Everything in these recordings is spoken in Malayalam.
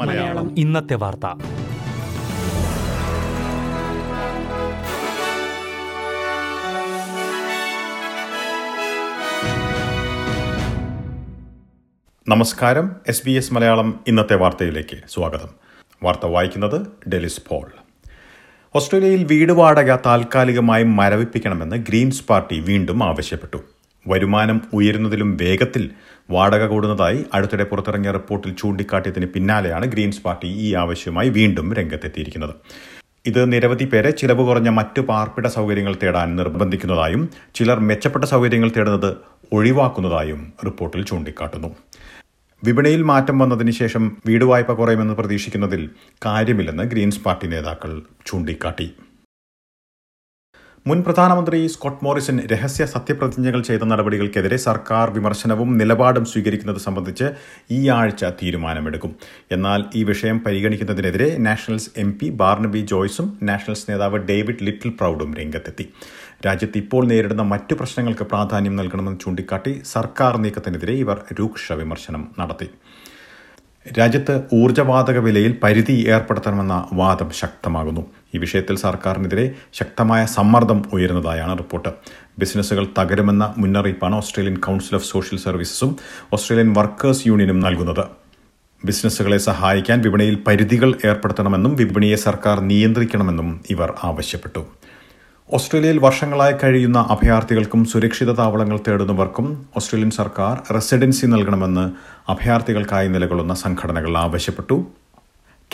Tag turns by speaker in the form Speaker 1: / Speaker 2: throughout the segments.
Speaker 1: മലയാളം.
Speaker 2: ഇന്നത്തെ വാർത്ത.
Speaker 1: നമസ്കാരം. എസ് ബി എസ് മലയാളം ഇന്നത്തെ വാർത്തയിലേക്ക് സ്വാഗതം. വാർത്ത വായിക്കുന്നത് ഡെലിസ് പോൾ. ഓസ്ട്രേലിയയിൽ വീട് വാടക താൽക്കാലികമായി മരവിപ്പിക്കണമെന്ന് ഗ്രീൻസ് പാർട്ടി വീണ്ടും ആവശ്യപ്പെട്ടു. വരുമാനം ഉയരുന്നതിലും വേഗത്തിൽ വാടക കൂടുന്നതായി അടുത്തിടെ പുറത്തിറങ്ങിയ റിപ്പോർട്ടിൽ ചൂണ്ടിക്കാട്ടിയതിന് പിന്നാലെയാണ് ഗ്രീൻസ് പാർട്ടി ഈ ആവശ്യമായി വീണ്ടും രംഗത്തെത്തിയിരിക്കുന്നത്. ഇത് നിരവധി പേരെ ചിലവ് കുറഞ്ഞ മറ്റു പാർപ്പിട സൗകര്യങ്ങൾ തേടാൻ നിർബന്ധിക്കുന്നതായും ചിലർ മെച്ചപ്പെട്ട സൗകര്യങ്ങൾ തേടുന്നത് ഒഴിവാക്കുന്നതായും റിപ്പോർട്ടിൽ ചൂണ്ടിക്കാട്ടുന്നു. വിപണിയിൽ മാറ്റം വന്നതിന് ശേഷം വീട് വായ്പ കുറയുമെന്ന് പ്രതീക്ഷിക്കുന്നതിൽ കാര്യമില്ലെന്ന് ഗ്രീൻസ് പാർട്ടി നേതാക്കൾ ചൂണ്ടിക്കാട്ടി. മുൻ പ്രധാനമന്ത്രി സ്കോട്ട് മോറിസൺ രഹസ്യ സത്യപ്രതിജ്ഞകൾ ചെയ്ത നടപടികൾക്കെതിരെ സർക്കാർ വിമർശനവും നിലപാടും സ്വീകരിക്കുന്നത് സംബന്ധിച്ച് ഈ ആഴ്ച തീരുമാനമെടുക്കും. എന്നാൽ ഈ വിഷയം പരിഗണിക്കുന്നതിനെതിരെ നാഷണൽസ് എം പി ബാർണബി ജോയ്സും നാഷണൽസ് നേതാവ് ഡേവിഡ് ലിറ്റിൽ പ്രൌഡും രംഗത്തെത്തി. രാജ്യത്ത് ഇപ്പോൾ നേരിടുന്ന മറ്റു പ്രശ്നങ്ങൾക്ക് പ്രാധാന്യം നൽകണമെന്ന് ചൂണ്ടിക്കാട്ടി സർക്കാർ നീക്കത്തിനെതിരെ ഇവർ രൂക്ഷ വിമർശനം നടത്തി. രാജ്യത്ത് ഊർജവാതക വിലയിൽ പരിധി ഏർപ്പെടുത്തണമെന്ന വാദം ശക്തമാകുന്നു. ഈ വിഷയത്തിൽ സർക്കാരിനെതിരെ ശക്തമായ സമ്മർദ്ദം ഉയരുന്നതായാണ് റിപ്പോർട്ട്. ബിസിനസ്സുകൾ തകരുമെന്ന മുന്നറിയിപ്പാണ് ഓസ്ട്രേലിയൻ കൗൺസിൽ ഓഫ് സോഷ്യൽ സർവീസസും ഓസ്ട്രേലിയൻ വർക്കേഴ്സ് യൂണിയനും നൽകുന്നത്. ബിസിനസ്സുകളെ സഹായിക്കാൻ വിപണിയിൽ പരിധികൾ ഏർപ്പെടുത്തണമെന്നും വിപണിയെ സർക്കാർ നിയന്ത്രിക്കണമെന്നും ഇവർ ആവശ്യപ്പെട്ടു. ഓസ്ട്രേലിയയിൽ വർഷങ്ങളായി കഴിയുന്ന അഭയാർത്ഥികൾക്കും സുരക്ഷിത താവളങ്ങൾ തേടുന്നവർക്കും ഓസ്ട്രേലിയൻ സർക്കാർ റെസിഡൻസി നൽകണമെന്ന് അഭയാർത്ഥികൾക്കായി നിലകൊള്ളുന്ന സംഘടനകൾ ആവശ്യപ്പെട്ടു.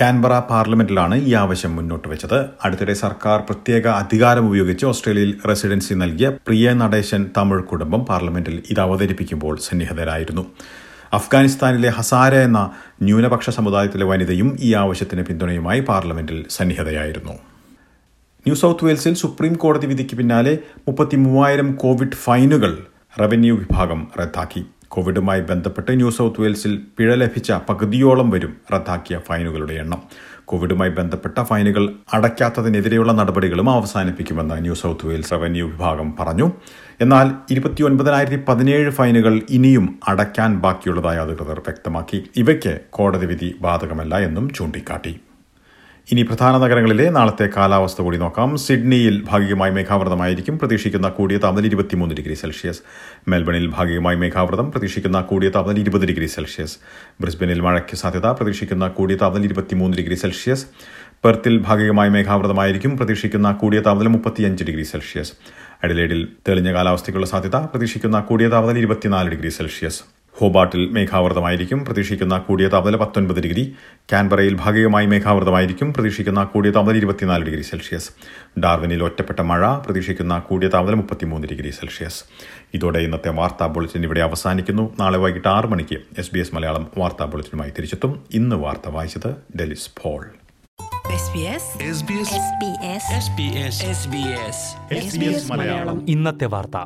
Speaker 1: കാൻബറ പാർലമെന്റിലാണ് ഈ ആവശ്യം മുന്നോട്ട് വെച്ചത്. അടുത്തിടെ സർക്കാർ പ്രത്യേക അധികാരം ഉപയോഗിച്ച് ഓസ്ട്രേലിയയിൽ റെസിഡൻസി നൽകിയ പ്രിയ നടേശൻ തമിഴ് കുടുംബം പാർലമെന്റിൽ ഇത് അവതരിപ്പിക്കുമ്പോൾ സന്നിഹിതരായിരുന്നു. അഫ്ഗാനിസ്ഥാനിലെ ഹസാര എന്ന ന്യൂനപക്ഷ സമുദായത്തിലെ വനിതയും ഈ ആവശ്യത്തിന് പിന്തുണയുമായി പാർലമെന്റിൽ സന്നിഹിതയായിരുന്നു. ന്യൂ സൗത്ത് വെയിൽസിൽ സുപ്രീം കോടതി വിധിക്ക് പിന്നാലെ മുപ്പത്തി മൂവായിരം കോവിഡ് ഫൈനുകൾ റവന്യൂ വിഭാഗം റദ്ദാക്കി. കോവിഡുമായി ബന്ധപ്പെട്ട് ന്യൂ സൗത്ത് വെയിൽസിൽ പിഴ ലഭിച്ച പകുതിയോളം വരും റദ്ദാക്കിയ ഫൈനുകളുടെ എണ്ണം. കോവിഡുമായി ബന്ധപ്പെട്ട ഫൈനുകൾ അടയ്ക്കാത്തതിനെതിരെയുള്ള നടപടികളും അവസാനിപ്പിക്കുമെന്ന് ന്യൂ സൗത്ത് വെയിൽസ് റവന്യൂ വിഭാഗം പറഞ്ഞു. എന്നാൽ ഇരുപത്തിയൊൻപതിനായിരത്തി പതിനേഴ് ഫൈനുകൾ ഇനിയും അടയ്ക്കാൻ ബാക്കിയുള്ളതായി അധികൃതർ വ്യക്തമാക്കി. ഇവയ്ക്ക് കോടതി വിധി ബാധകമല്ല എന്നും ചൂണ്ടിക്കാട്ടി. ഇനി പ്രധാന നഗരങ്ങളിലെ നാളത്തെ കാലാവസ്ഥ കൂടി നോക്കാം. സിഡ്നിയിൽ ഭാഗികമായി മേഘാവൃതമായിരിക്കും. പ്രതീക്ഷിക്കുന്ന കൂടിയ താപനില ഇരുപത്തിമൂന്ന് ഡിഗ്രി സെൽഷ്യസ്. മെൽബണിൽ ഭാഗികമായി മേഘാവൃതം. പ്രതീക്ഷിക്കുന്ന കൂടിയ താപനില ഇരുപത് ഡിഗ്രി സെൽഷ്യസ്. ബ്രിസ്ബനിൽ മഴയ്ക്ക് സാധ്യത. പ്രതീക്ഷിക്കുന്ന കൂടിയ താപനില ഇരുപത്തിമൂന്ന് ഡിഗ്രി സെൽഷ്യസ്. പെർത്തിൽ ഭാഗികമായി മേഘാവൃതമായിരിക്കും. പ്രതീക്ഷിക്കുന്ന കൂടിയ താപനില മുപ്പത്തിയഞ്ച് ഡിഗ്രി സെൽഷ്യസ്. അഡിലേഡിൽ തെളിഞ്ഞ കാലാവസ്ഥയ്ക്കുള്ള സാധ്യത. പ്രതീക്ഷിക്കുന്ന കൂടിയ താപനില ഇരുപത്തിനാല് ഡിഗ്രി സെൽഷ്യസ്. ഹോബാട്ടിൽ മേഘാവൃതമായിരിക്കും പ്രതീക്ഷിക്കുന്ന കൂടിയ താപനില പത്തൊൻപത് ഡിഗ്രി. കാൻബറയിൽ ഭാഗികമായി മേഘാവൃതമായിരിക്കും പ്രതീക്ഷിക്കുന്ന കൂടിയ താപനില ഇരുപത്തിനാല് ഡിഗ്രി സെൽഷ്യസ്. ഡാർവിനിൽ ഒറ്റപ്പെട്ട മഴ പ്രതീക്ഷിക്കുന്ന കൂടിയ താപനില മുപ്പത്തിമൂന്ന് ഡിഗ്രി സെൽഷ്യസ്. ഇതോടെ ഇന്നത്തെ വാർത്താ ബുള്ളറ്റിൻ ഇവിടെ അവസാനിക്കുന്നു. നാളെ വൈകിട്ട് ആറ് മണിക്ക് എസ് ബി എസ് മലയാളം വാർത്താ ബുള്ളറ്റിനുമായി തിരിച്ചെത്തും. ഇന്ന് വാർത്ത വായിച്ചത് ഡെലിസ് ഫോൾ
Speaker 2: ഇന്നത്തെ വാർത്ത.